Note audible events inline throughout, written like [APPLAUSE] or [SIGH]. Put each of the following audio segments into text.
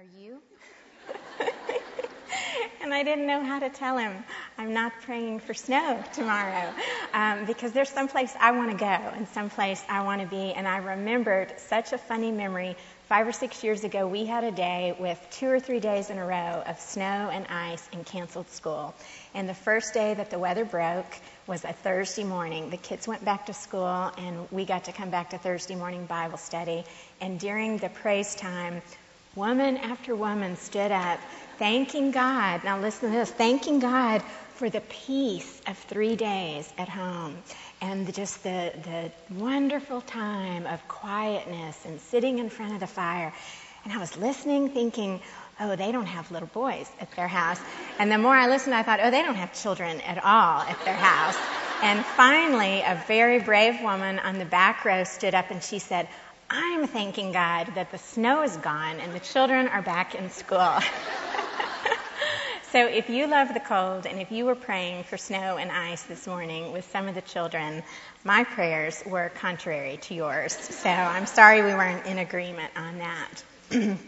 Are you? [LAUGHS] and I didn't know how to tell him I'm not praying for snow tomorrow um, because there's someplace I want to go and someplace I want to be. And I remembered such a funny memory. Five or six years ago, we had a day with two or three days in a row of snow and ice and canceled school. And the first day that the weather broke was a Thursday morning. The kids went back to school, and we got to come back to Thursday morning Bible study. And during the praise time, woman after woman stood up, thanking God. Now, listen to this thanking God for the peace of three days at home and just the, the wonderful time of quietness and sitting in front of the fire. And I was listening, thinking, oh, they don't have little boys at their house. And the more I listened, I thought, oh, they don't have children at all at their house. And finally, a very brave woman on the back row stood up and she said, I'm thanking God that the snow is gone and the children are back in school. [LAUGHS] so if you love the cold and if you were praying for snow and ice this morning with some of the children, my prayers were contrary to yours. So I'm sorry we weren't in agreement on that. [CLEARS THROAT]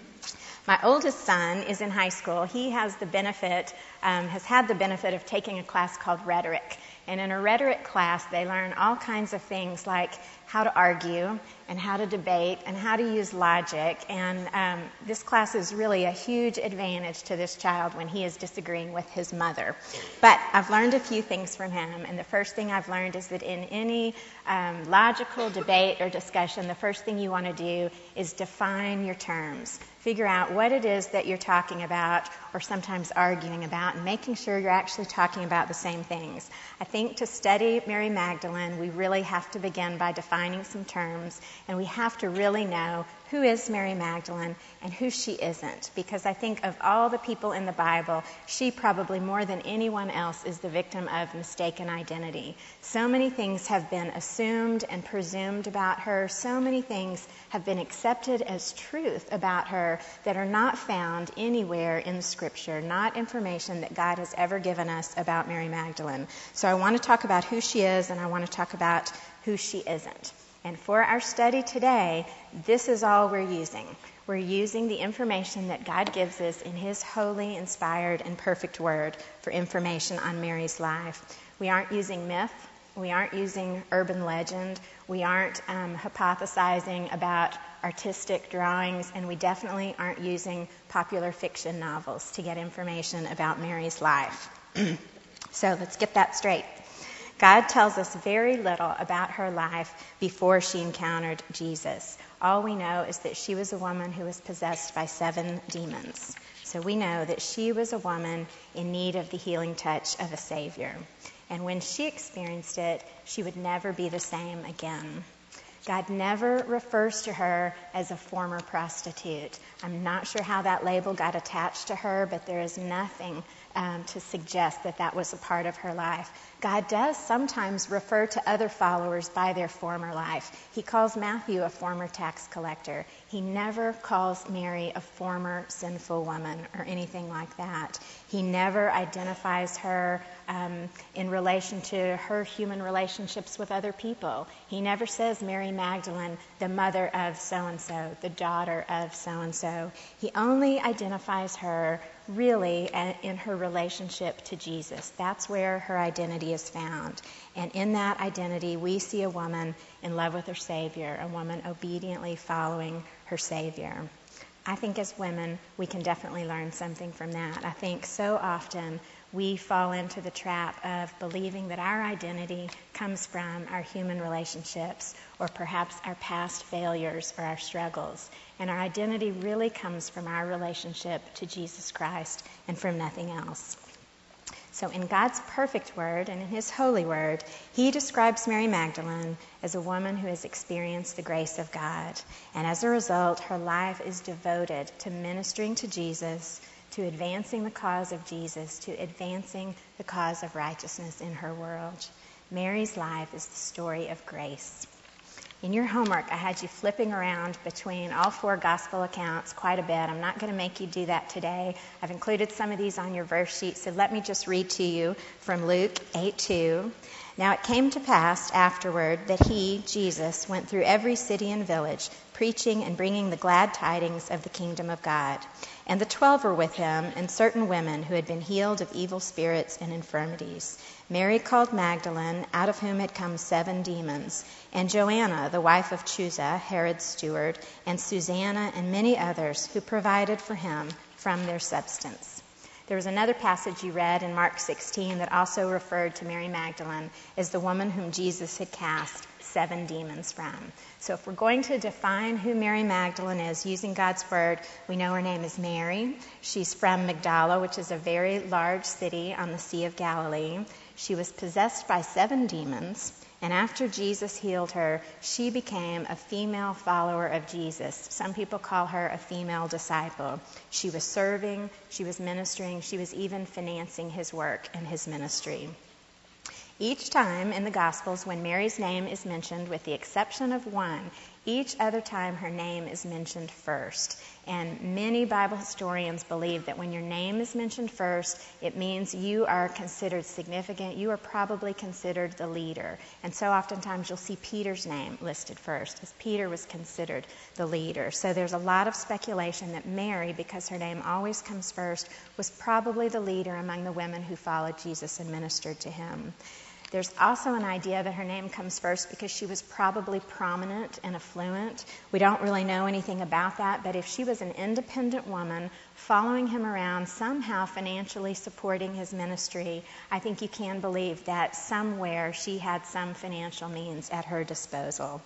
My oldest son is in high school. He has the benefit, um, has had the benefit of taking a class called rhetoric. And in a rhetoric class, they learn all kinds of things like how to argue and how to debate and how to use logic. And um, this class is really a huge advantage to this child when he is disagreeing with his mother. But I've learned a few things from him. And the first thing I've learned is that in any um, logical debate or discussion, the first thing you want to do is define your terms. Figure out what it is that you're talking about or sometimes arguing about and making sure you're actually talking about the same things. I think to study Mary Magdalene, we really have to begin by defining some terms and we have to really know who is Mary Magdalene and who she isn't. Because I think of all the people in the Bible, she probably more than anyone else is the victim of mistaken identity. So many things have been assumed and presumed about her. So many things have been accepted as truth about her that are not found anywhere in scripture, not information that God has ever given us about Mary Magdalene. So I want to talk about who she is and I want to talk about who she isn't. And for our study today, this is all we're using. We're using the information that God gives us in His holy, inspired, and perfect word for information on Mary's life. We aren't using myth. We aren't using urban legend. We aren't um, hypothesizing about artistic drawings, and we definitely aren't using popular fiction novels to get information about Mary's life. [CLEARS THROAT] so let's get that straight. God tells us very little about her life before she encountered Jesus. All we know is that she was a woman who was possessed by seven demons. So we know that she was a woman in need of the healing touch of a Savior. And when she experienced it, she would never be the same again. God never refers to her as a former prostitute. I'm not sure how that label got attached to her, but there is nothing um, to suggest that that was a part of her life. God does sometimes refer to other followers by their former life. He calls Matthew a former tax collector. He never calls Mary a former sinful woman or anything like that. He never identifies her um, in relation to her human relationships with other people. He never says Mary Magdalene, the mother of so and so, the daughter of so and so. He only identifies her really in her relationship to Jesus. That's where her identity is found. And in that identity, we see a woman in love with her Savior, a woman obediently following her Savior. I think as women, we can definitely learn something from that. I think so often we fall into the trap of believing that our identity comes from our human relationships or perhaps our past failures or our struggles. And our identity really comes from our relationship to Jesus Christ and from nothing else. So, in God's perfect word and in His holy word, He describes Mary Magdalene as a woman who has experienced the grace of God. And as a result, her life is devoted to ministering to Jesus, to advancing the cause of Jesus, to advancing the cause of righteousness in her world. Mary's life is the story of grace. In your homework, I had you flipping around between all four gospel accounts quite a bit. I'm not going to make you do that today. I've included some of these on your verse sheet, so let me just read to you from Luke 8 2. Now it came to pass afterward that he, Jesus, went through every city and village, preaching and bringing the glad tidings of the kingdom of God. And the twelve were with him, and certain women who had been healed of evil spirits and infirmities. Mary called Magdalene, out of whom had come seven demons, and Joanna, the wife of Chuza, Herod's steward, and Susanna, and many others who provided for him from their substance. There was another passage you read in Mark 16 that also referred to Mary Magdalene as the woman whom Jesus had cast seven demons from. So if we're going to define who Mary Magdalene is using God's word, we know her name is Mary. She's from Magdala, which is a very large city on the Sea of Galilee. She was possessed by seven demons. And after Jesus healed her, she became a female follower of Jesus. Some people call her a female disciple. She was serving, she was ministering, she was even financing his work and his ministry. Each time in the Gospels, when Mary's name is mentioned, with the exception of one, each other time her name is mentioned first. And many Bible historians believe that when your name is mentioned first, it means you are considered significant. You are probably considered the leader. And so oftentimes you'll see Peter's name listed first, as Peter was considered the leader. So there's a lot of speculation that Mary, because her name always comes first, was probably the leader among the women who followed Jesus and ministered to him. There's also an idea that her name comes first because she was probably prominent and affluent. We don't really know anything about that, but if she was an independent woman following him around, somehow financially supporting his ministry, I think you can believe that somewhere she had some financial means at her disposal.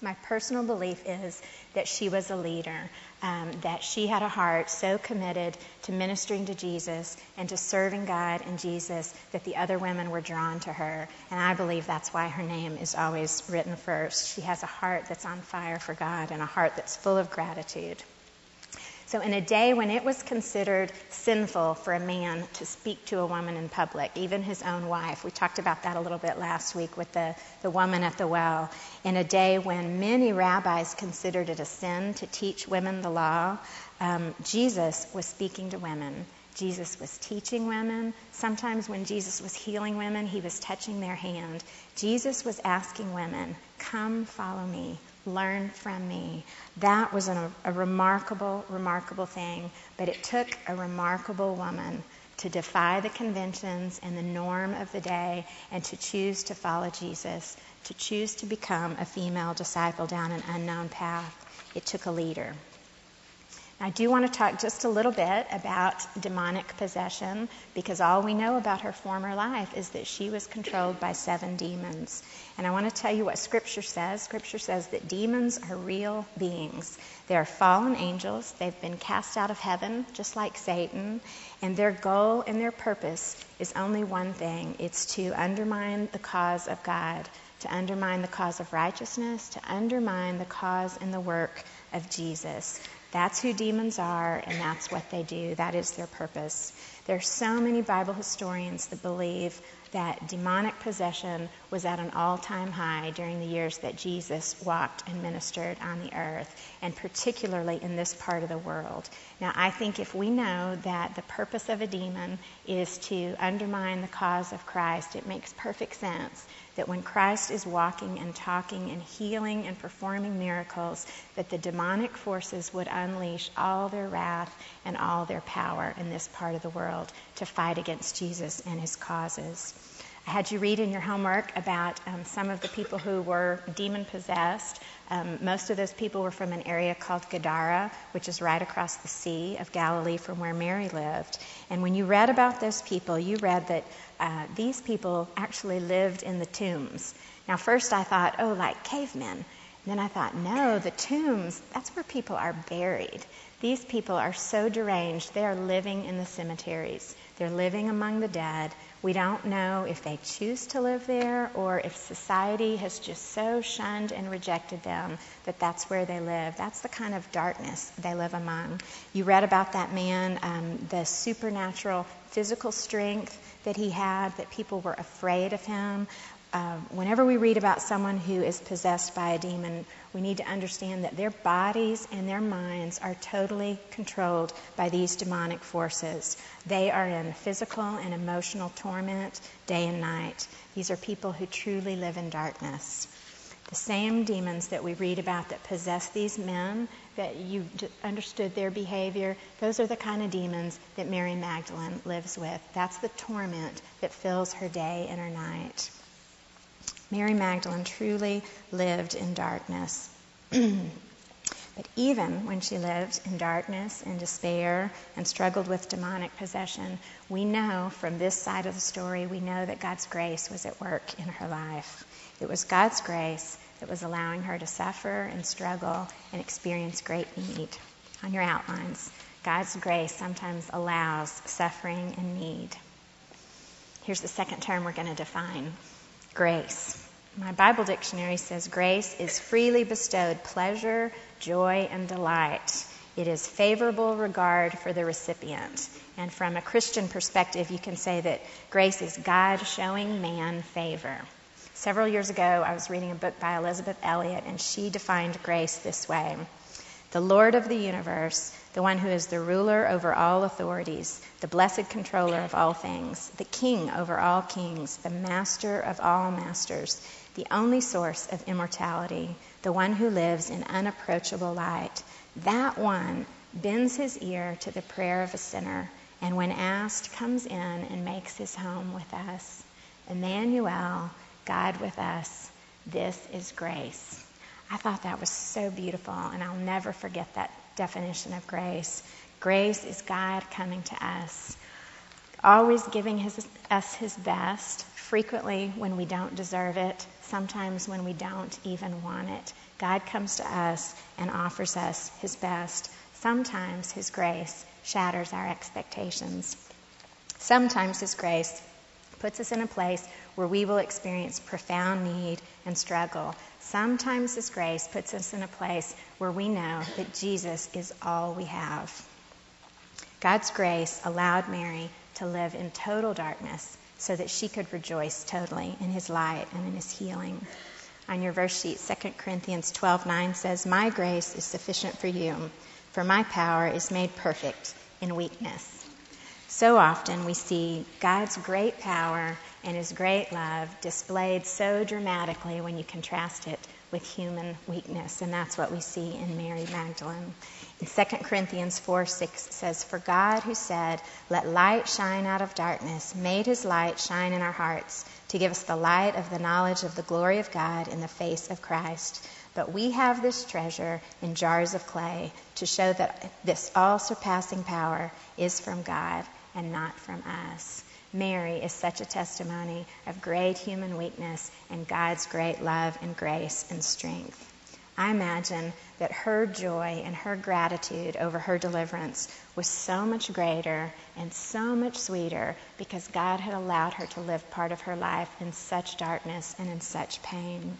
My personal belief is that she was a leader, um, that she had a heart so committed to ministering to Jesus and to serving God and Jesus that the other women were drawn to her. And I believe that's why her name is always written first. She has a heart that's on fire for God and a heart that's full of gratitude. So, in a day when it was considered sinful for a man to speak to a woman in public, even his own wife, we talked about that a little bit last week with the, the woman at the well. In a day when many rabbis considered it a sin to teach women the law, um, Jesus was speaking to women. Jesus was teaching women. Sometimes when Jesus was healing women, he was touching their hand. Jesus was asking women, Come, follow me learn from me. That was a, a remarkable, remarkable thing, but it took a remarkable woman to defy the conventions and the norm of the day and to choose to follow Jesus, to choose to become a female disciple down an unknown path. It took a leader. I do want to talk just a little bit about demonic possession because all we know about her former life is that she was controlled by seven demons. And I want to tell you what Scripture says. Scripture says that demons are real beings. They are fallen angels. They've been cast out of heaven, just like Satan. And their goal and their purpose is only one thing it's to undermine the cause of God, to undermine the cause of righteousness, to undermine the cause and the work of Jesus. That's who demons are, and that's what they do. That is their purpose. There are so many Bible historians that believe that demonic possession was at an all time high during the years that Jesus walked and ministered on the earth, and particularly in this part of the world. Now, I think if we know that the purpose of a demon is to undermine the cause of Christ, it makes perfect sense that when Christ is walking and talking and healing and performing miracles, that the demonic forces would unleash all their wrath and all their power in this part of the world to fight against Jesus and his causes. I had you read in your homework about um, some of the people who were demon possessed. Um, most of those people were from an area called Gadara, which is right across the Sea of Galilee from where Mary lived. And when you read about those people, you read that uh, these people actually lived in the tombs. Now, first I thought, oh, like cavemen. And then I thought, no, the tombs, that's where people are buried. These people are so deranged, they are living in the cemeteries. They're living among the dead. We don't know if they choose to live there or if society has just so shunned and rejected them that that's where they live. That's the kind of darkness they live among. You read about that man, um, the supernatural physical strength that he had, that people were afraid of him. Uh, whenever we read about someone who is possessed by a demon, we need to understand that their bodies and their minds are totally controlled by these demonic forces. They are in physical and emotional torment day and night. These are people who truly live in darkness. The same demons that we read about that possess these men, that you understood their behavior, those are the kind of demons that Mary Magdalene lives with. That's the torment that fills her day and her night. Mary Magdalene truly lived in darkness. [CLEARS THROAT] but even when she lived in darkness and despair and struggled with demonic possession, we know from this side of the story, we know that God's grace was at work in her life. It was God's grace that was allowing her to suffer and struggle and experience great need. On your outlines, God's grace sometimes allows suffering and need. Here's the second term we're going to define grace. My Bible dictionary says grace is freely bestowed pleasure, joy, and delight. It is favorable regard for the recipient. And from a Christian perspective, you can say that grace is God showing man favor. Several years ago, I was reading a book by Elisabeth Elliot, and she defined grace this way The Lord of the universe the one who is the ruler over all authorities, the blessed controller of all things, the king over all kings, the master of all masters, the only source of immortality, the one who lives in unapproachable light. That one bends his ear to the prayer of a sinner, and when asked, comes in and makes his home with us. Emmanuel, God with us. This is grace. I thought that was so beautiful, and I'll never forget that definition of grace. Grace is God coming to us, always giving his, us his best, frequently when we don't deserve it, sometimes when we don't even want it. God comes to us and offers us his best. Sometimes his grace shatters our expectations. Sometimes his grace puts us in a place where we will experience profound need and struggle. Sometimes His grace puts us in a place where we know that Jesus is all we have. God's grace allowed Mary to live in total darkness so that she could rejoice totally in His light and in His healing. On your verse sheet, 2 Corinthians 12:9 says, "My grace is sufficient for you, for my power is made perfect in weakness." So often we see God's great power and his great love displayed so dramatically when you contrast it with human weakness. And that's what we see in Mary Magdalene. In 2 Corinthians 4 6 says, For God who said, Let light shine out of darkness, made his light shine in our hearts to give us the light of the knowledge of the glory of God in the face of Christ. But we have this treasure in jars of clay to show that this all surpassing power is from God and not from us. Mary is such a testimony of great human weakness and God's great love and grace and strength. I imagine that her joy and her gratitude over her deliverance was so much greater and so much sweeter because God had allowed her to live part of her life in such darkness and in such pain.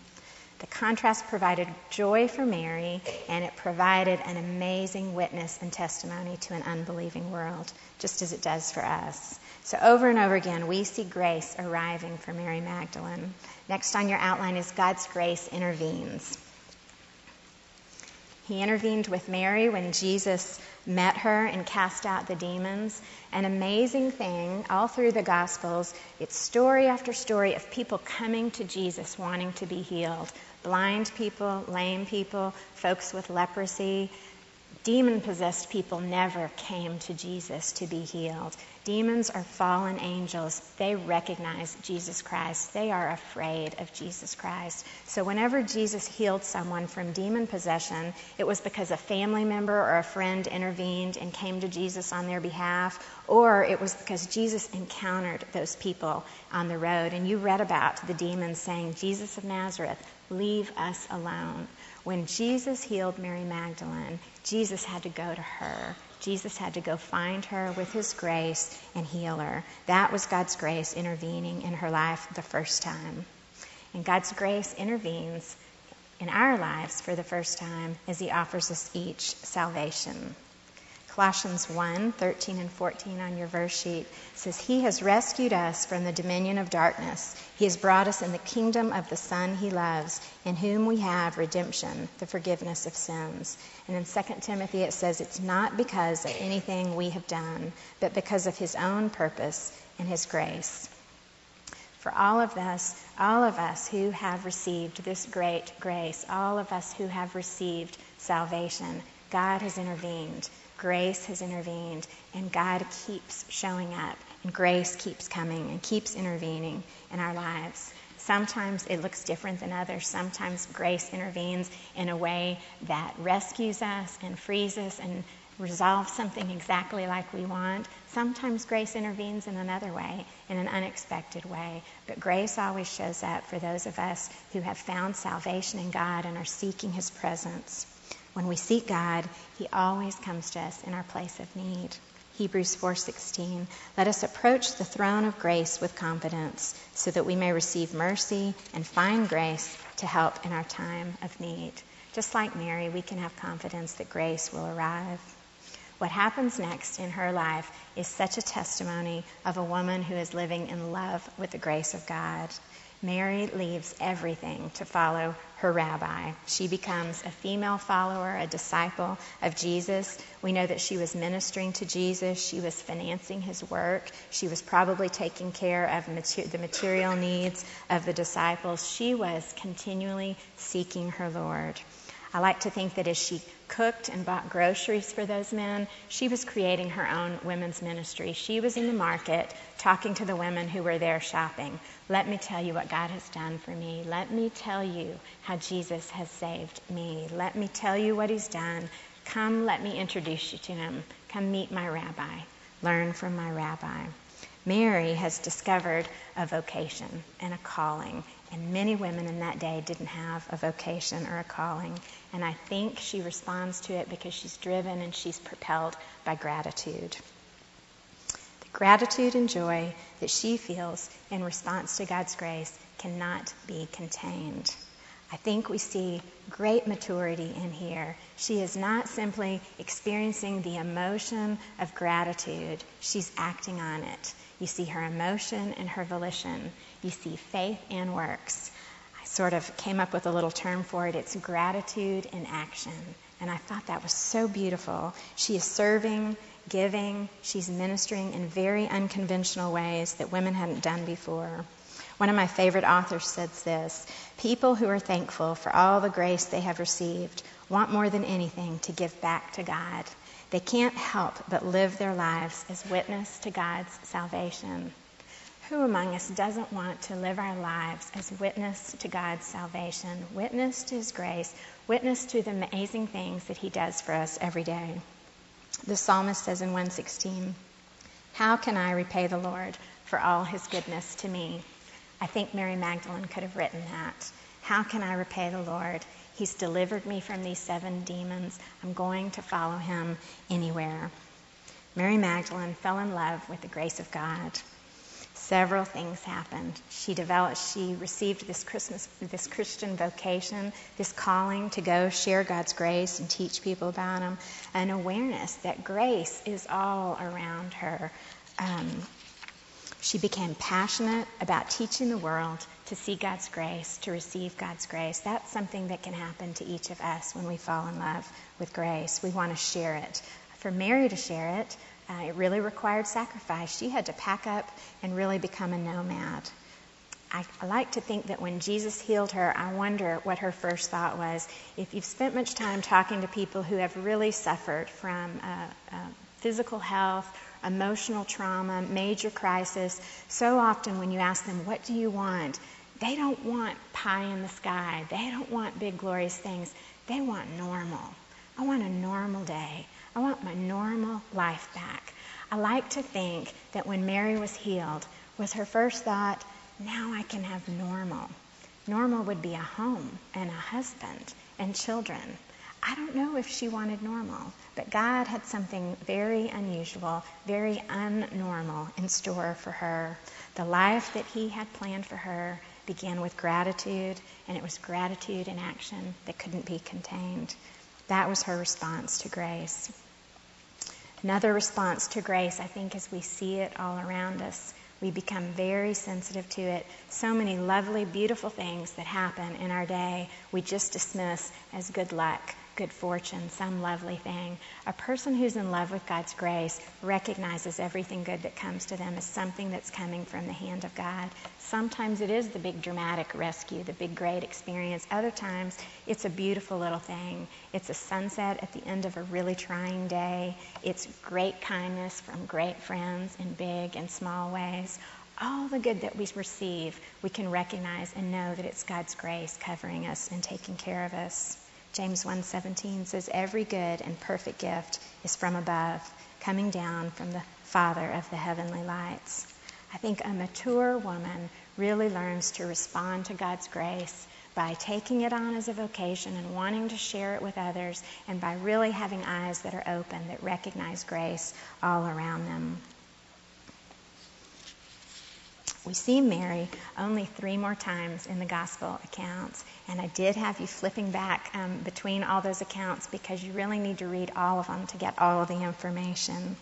The contrast provided joy for Mary, and it provided an amazing witness and testimony to an unbelieving world, just as it does for us. So over and over again, we see grace arriving for Mary Magdalene. Next on your outline is God's grace intervenes. He intervened with Mary when Jesus met her and cast out the demons. An amazing thing all through the Gospels. It's story after story of people coming to Jesus wanting to be healed. Blind people, lame people, folks with leprosy. Demon possessed people never came to Jesus to be healed. Demons are fallen angels. They recognize Jesus Christ. They are afraid of Jesus Christ. So whenever Jesus healed someone from demon possession, it was because a family member or a friend intervened and came to Jesus on their behalf, or it was because Jesus encountered those people on the road. And you read about the demons saying, Jesus of Nazareth, leave us alone. When Jesus healed Mary Magdalene, Jesus had to go to her Jesus had to go find her with his grace and heal her. That was God's grace intervening in her life the first time. And God's grace intervenes in our lives for the first time as he offers us each salvation. Colossians 1 13 and 14 on your verse sheet says, He has rescued us from the dominion of darkness. He has brought us in the kingdom of the Son he loves, in whom we have redemption, the forgiveness of sins. And in 2 Timothy it says, It's not because of anything we have done, but because of his own purpose and his grace. For all of us, all of us who have received this great grace, all of us who have received salvation, God has intervened. Grace has intervened, and God keeps showing up, and grace keeps coming and keeps intervening in our lives. Sometimes it looks different than others. Sometimes grace intervenes in a way that rescues us and frees us and resolves something exactly like we want. Sometimes grace intervenes in another way, in an unexpected way. But grace always shows up for those of us who have found salvation in God and are seeking His presence. When we seek God, He always comes to us in our place of need. Hebrews 4:16 Let us approach the throne of grace with confidence so that we may receive mercy and find grace to help in our time of need. Just like Mary, we can have confidence that grace will arrive. What happens next in her life is such a testimony of a woman who is living in love with the grace of God. Mary leaves everything to follow her rabbi. She becomes a female follower, a disciple of Jesus. We know that she was ministering to Jesus. She was financing his work. She was probably taking care of the material needs of the disciples. She was continually seeking her Lord. I like to think that as she cooked and bought groceries for those men, she was creating her own women's ministry. She was in the market talking to the women who were there shopping. Let me tell you what God has done for me. Let me tell you how Jesus has saved me. Let me tell you what he's done. Come, let me introduce you to him. Come meet my rabbi. Learn from my rabbi. Mary has discovered a vocation and a calling, and many women in that day didn't have a vocation or a calling. And I think she responds to it because she's driven and she's propelled by gratitude. The gratitude and joy that she feels in response to God's grace cannot be contained. I think we see great maturity in here. She is not simply experiencing the emotion of gratitude, she's acting on it. You see her emotion and her volition. You see faith and works. I sort of came up with a little term for it. It's gratitude in action. And I thought that was so beautiful. She is serving, giving, she's ministering in very unconventional ways that women hadn't done before. One of my favorite authors says this People who are thankful for all the grace they have received want more than anything to give back to God. They can't help but live their lives as witness to God's salvation. Who among us doesn't want to live our lives as witness to God's salvation, witness to His grace, witness to the amazing things that He does for us every day? The psalmist says in 116, How can I repay the Lord for all His goodness to me? I think Mary Magdalene could have written that. How can I repay the Lord? He's delivered me from these seven demons. I'm going to follow him anywhere. Mary Magdalene fell in love with the grace of God. Several things happened. She developed, she received this Christmas, this Christian vocation, this calling to go share God's grace and teach people about Him, an awareness that grace is all around her. Um, she became passionate about teaching the world to see God's grace, to receive God's grace. That's something that can happen to each of us when we fall in love with grace. We want to share it. For Mary to share it, uh, it really required sacrifice. She had to pack up and really become a nomad. I, I, like to think that when Jesus healed her, I wonder what her first thought was. If you've spent much time talking to people who have really suffered from uh, uh, physical health emotional trauma, major crisis. So often when you ask them, what do you want? They don't want pie in the sky. They don't want big, glorious things. They want normal. I want a normal day. I want my normal life back. I like to think that when Mary was healed, was her first thought, now I can have normal. Normal would be a home and a husband and children. I don't know if she wanted normal, but God had something very unusual, very unnormal in store for her. The life that He had planned for her began with gratitude, and it was gratitude in action that couldn't be contained. That was her response to grace. Another response to grace, I think, as we see it all around us, we become very sensitive to it. So many lovely, beautiful things that happen in our day, we just dismiss as good luck, good fortune, some lovely thing. A person who's in love with God's grace recognizes everything good that comes to them as something that's coming from the hand of God. Sometimes it is the big dramatic rescue, the big great experience. Other times it's a beautiful little thing. It's a sunset at the end of a really trying day. It's great kindness from great friends in big and small ways all the good that we receive, we can recognize and know that it's God's grace covering us and taking care of us. James 1:17 says every good and perfect gift is from above, coming down from the Father of the heavenly lights. I think a mature woman really learns to respond to God's grace by taking it on as a vocation and wanting to share it with others and by really having eyes that are open that recognize grace all around them. We see Mary only three more times in the gospel accounts. And I did have you flipping back um, between all those accounts because you really need to read all of them to get all of the information.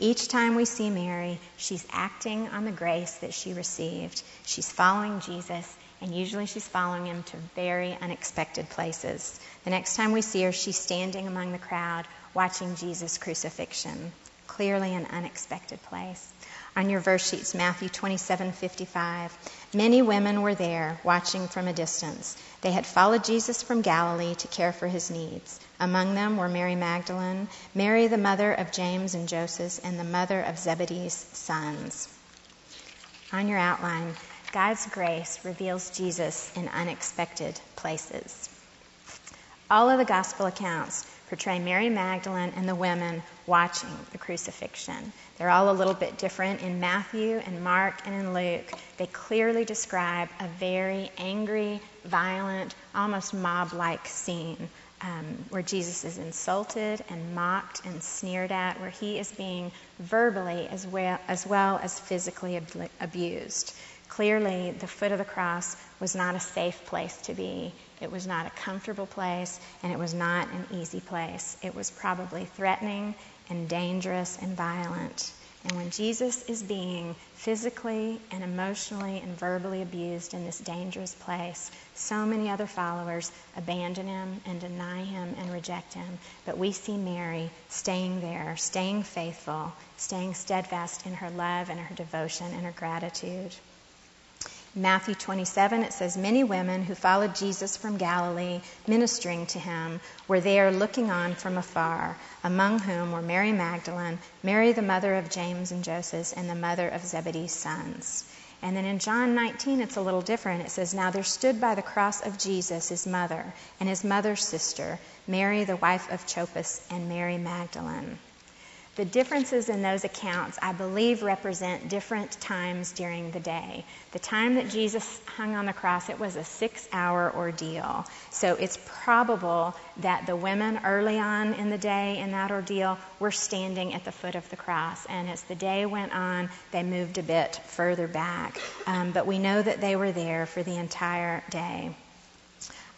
Each time we see Mary, she's acting on the grace that she received. She's following Jesus, and usually she's following him to very unexpected places. The next time we see her, she's standing among the crowd watching Jesus' crucifixion. Clearly an unexpected place on your verse sheets, Matthew 27:55. Many women were there watching from a distance. They had followed Jesus from Galilee to care for his needs. Among them were Mary Magdalene, Mary the mother of James and Joseph, and the mother of Zebedee's sons. On your outline, God's grace reveals Jesus in unexpected places. All of the gospel accounts portray Mary Magdalene and the women watching the crucifixion. They're all a little bit different. In Matthew and Mark and in Luke, they clearly describe a very angry, violent, almost mob like scene um, where Jesus is insulted and mocked and sneered at, where he is being verbally as well as, well as physically ab- abused. Clearly, the foot of the cross was not a safe place to be. It was not a comfortable place, and it was not an easy place. It was probably threatening and dangerous and violent. And when Jesus is being physically and emotionally and verbally abused in this dangerous place, so many other followers abandon him and deny him and reject him. But we see Mary staying there, staying faithful, staying steadfast in her love and her devotion and her gratitude. Matthew 27, it says, Many women who followed Jesus from Galilee, ministering to him, were there looking on from afar, among whom were Mary Magdalene, Mary the mother of James and Joseph, and the mother of Zebedee's sons. And then in John 19, it's a little different. It says, Now there stood by the cross of Jesus his mother, and his mother's sister, Mary the wife of Clopas, and Mary Magdalene. The differences in those accounts, I believe, represent different times during the day. The time that Jesus hung on the cross, it was a six hour ordeal. So it's probable that the women early on in the day in that ordeal were standing at the foot of the cross. And as the day went on, they moved a bit further back. Um, but we know that they were there for the entire day.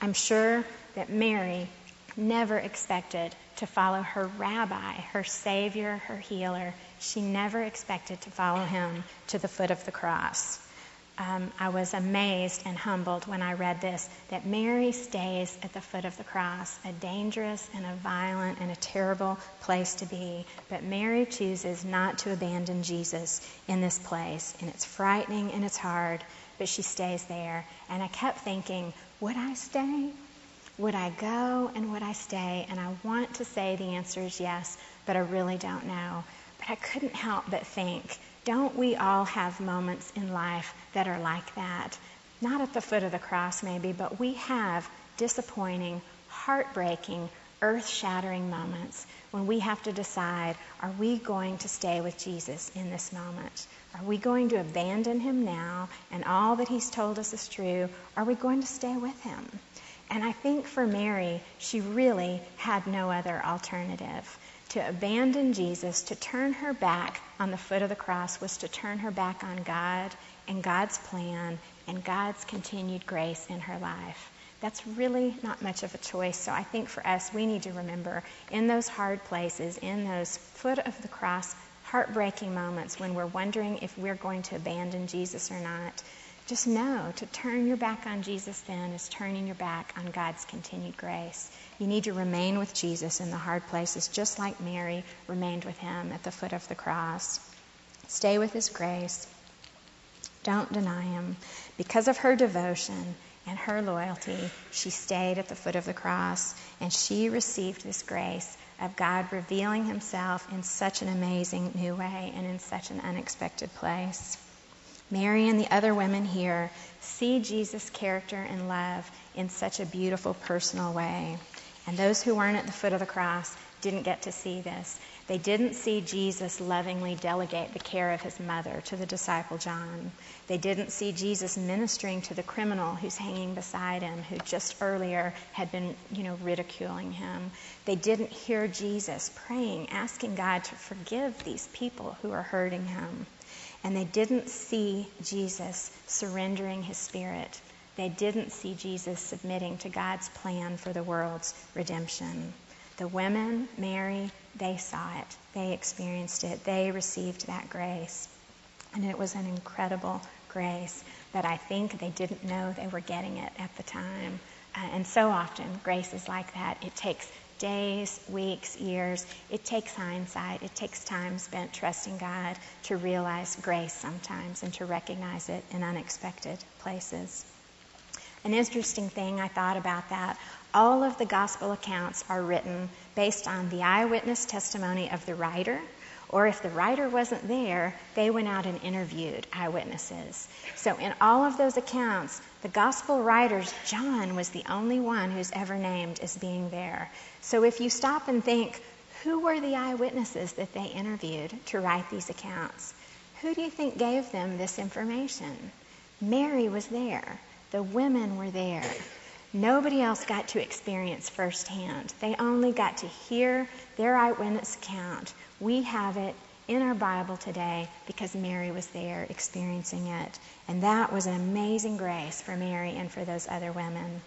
I'm sure that Mary never expected to follow her rabbi, her savior, her healer. She never expected to follow him to the foot of the cross. Um, I was amazed and humbled when I read this that Mary stays at the foot of the cross, a dangerous and a violent and a terrible place to be. But Mary chooses not to abandon Jesus in this place. And it's frightening and it's hard, but she stays there. And I kept thinking, would I stay? Would I go and would I stay? And I want to say the answer is yes, but I really don't know. But I couldn't help but think, don't we all have moments in life that are like that? Not at the foot of the cross, maybe, but we have disappointing, heartbreaking, earth shattering moments when we have to decide are we going to stay with Jesus in this moment? Are we going to abandon him now and all that he's told us is true? Are we going to stay with him? And I think for Mary, she really had no other alternative. To abandon Jesus, to turn her back on the foot of the cross, was to turn her back on God and God's plan and God's continued grace in her life. that's really not much of a choice. So I think for us, we need to remember in those hard places, in those foot of the cross, heartbreaking moments when we're wondering if we're going to abandon Jesus or not, just know to turn your back on Jesus then is turning your back on God's continued grace. You need to remain with Jesus in the hard places, just like Mary remained with him at the foot of the cross. Stay with his grace. Don't deny him. Because of her devotion and her loyalty, she stayed at the foot of the cross and she received this grace of God revealing himself in such an amazing new way and in such an unexpected place. Mary and the other women here see Jesus' character and love in such a beautiful personal way. And those who weren't at the foot of the cross didn't get to see this. They didn't see Jesus lovingly delegate the care of his mother to the disciple John. They didn't see Jesus ministering to the criminal who's hanging beside him, who just earlier had been, you know, ridiculing him. They didn't hear Jesus praying, asking God to forgive these people who are hurting him. And they didn't see Jesus surrendering his spirit. They didn't see Jesus submitting to God's plan for the world's redemption. The women, Mary, they saw it. They experienced it. They received that grace. And it was an incredible grace that I think they didn't know they were getting it at the time. Uh, and so often, grace is like that. It takes days, weeks, years. It takes hindsight. It takes time spent trusting God to realize grace sometimes and to recognize it in unexpected places. An interesting thing I thought about that all of the gospel accounts are written based on the eyewitness testimony of the writer, or if the writer wasn't there, they went out and interviewed eyewitnesses. So in all of those accounts, the gospel writers, John was the only one who's ever named as being there. So if you stop and think, who were the eyewitnesses that they interviewed to write these accounts? Who do you think gave them this information? Mary was there. The women were there. Nobody else got to experience firsthand. They only got to hear their eyewitness account. We have it in our Bible today because Mary was there experiencing it. And that was an amazing grace for Mary and for those other women.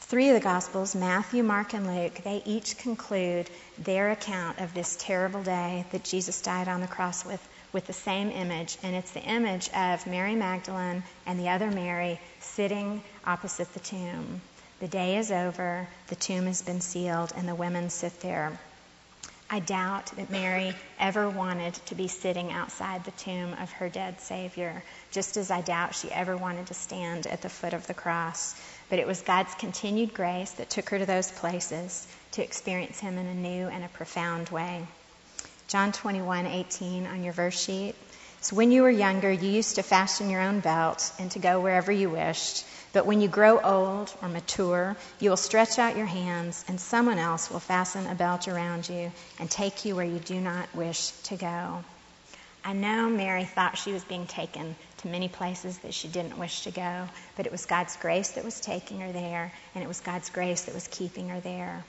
Three of the Gospels, Matthew, Mark, and Luke, they each conclude their account of this terrible day that Jesus died on the cross with with the same image, and it's the image of Mary Magdalene and the other Mary sitting opposite the tomb. The day is over, the tomb has been sealed, and the women sit there. I doubt that Mary ever wanted to be sitting outside the tomb of her dead Savior, just as I doubt she ever wanted to stand at the foot of the cross. But it was God's continued grace that took her to those places to experience Him in a new and a profound way. John 21:18 on your verse sheet. So when you were younger, you used to fasten your own belt and to go wherever you wished. But when you grow old or mature, you will stretch out your hands, and someone else will fasten a belt around you and take you where you do not wish to go. I know Mary thought she was being taken to many places that she didn't wish to go, but it was God's grace that was taking her there, and it was God's grace that was keeping her there.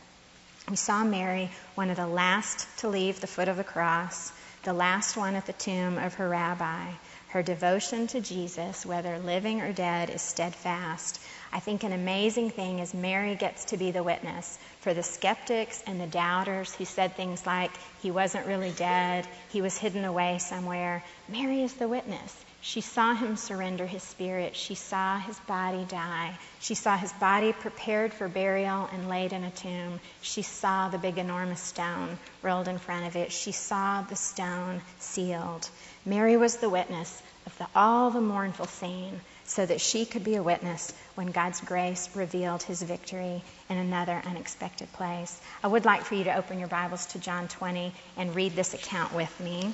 We saw Mary, one of the last to leave the foot of the cross, the last one at the tomb of her rabbi. Her devotion to Jesus, whether living or dead, is steadfast. I think an amazing thing is Mary gets to be the witness for the skeptics and the doubters who said things like, he wasn't really dead, he was hidden away somewhere. Mary is the witness. She saw him surrender his spirit. She saw his body die. She saw his body prepared for burial and laid in a tomb. She saw the big, enormous stone rolled in front of it. She saw the stone sealed. Mary was the witness of the, all the mournful scene so that she could be a witness when God's grace revealed his victory in another unexpected place. I would like for you to open your Bibles to John 20 and read this account with me.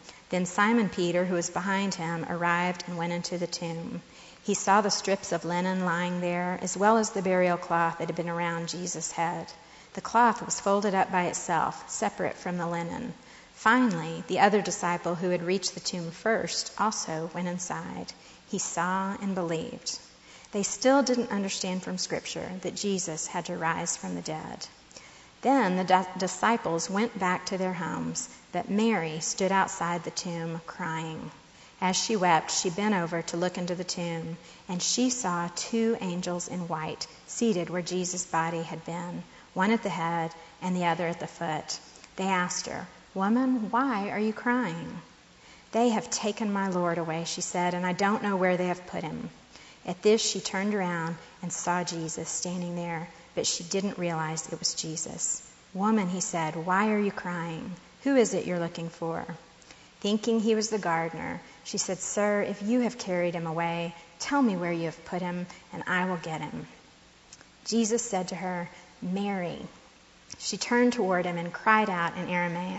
Then Simon Peter, who was behind him, arrived and went into the tomb. He saw the strips of linen lying there, as well as the burial cloth that had been around Jesus' head. The cloth was folded up by itself, separate from the linen. Finally, the other disciple who had reached the tomb first also went inside. He saw and believed. They still didn't understand from Scripture that Jesus had to rise from the dead. Then the di- disciples went back to their homes, but Mary stood outside the tomb crying. As she wept, she bent over to look into the tomb, and she saw two angels in white seated where Jesus' body had been, one at the head and the other at the foot. They asked her, Woman, why are you crying? They have taken my Lord away, she said, and I don't know where they have put him. At this, she turned around and saw Jesus standing there, but she didn't realize it was Jesus. Woman, he said, why are you crying? Who is it you're looking for? Thinking he was the gardener, she said, Sir, if you have carried him away, tell me where you have put him, and I will get him. Jesus said to her, Mary. She turned toward him and cried out in Aramaic,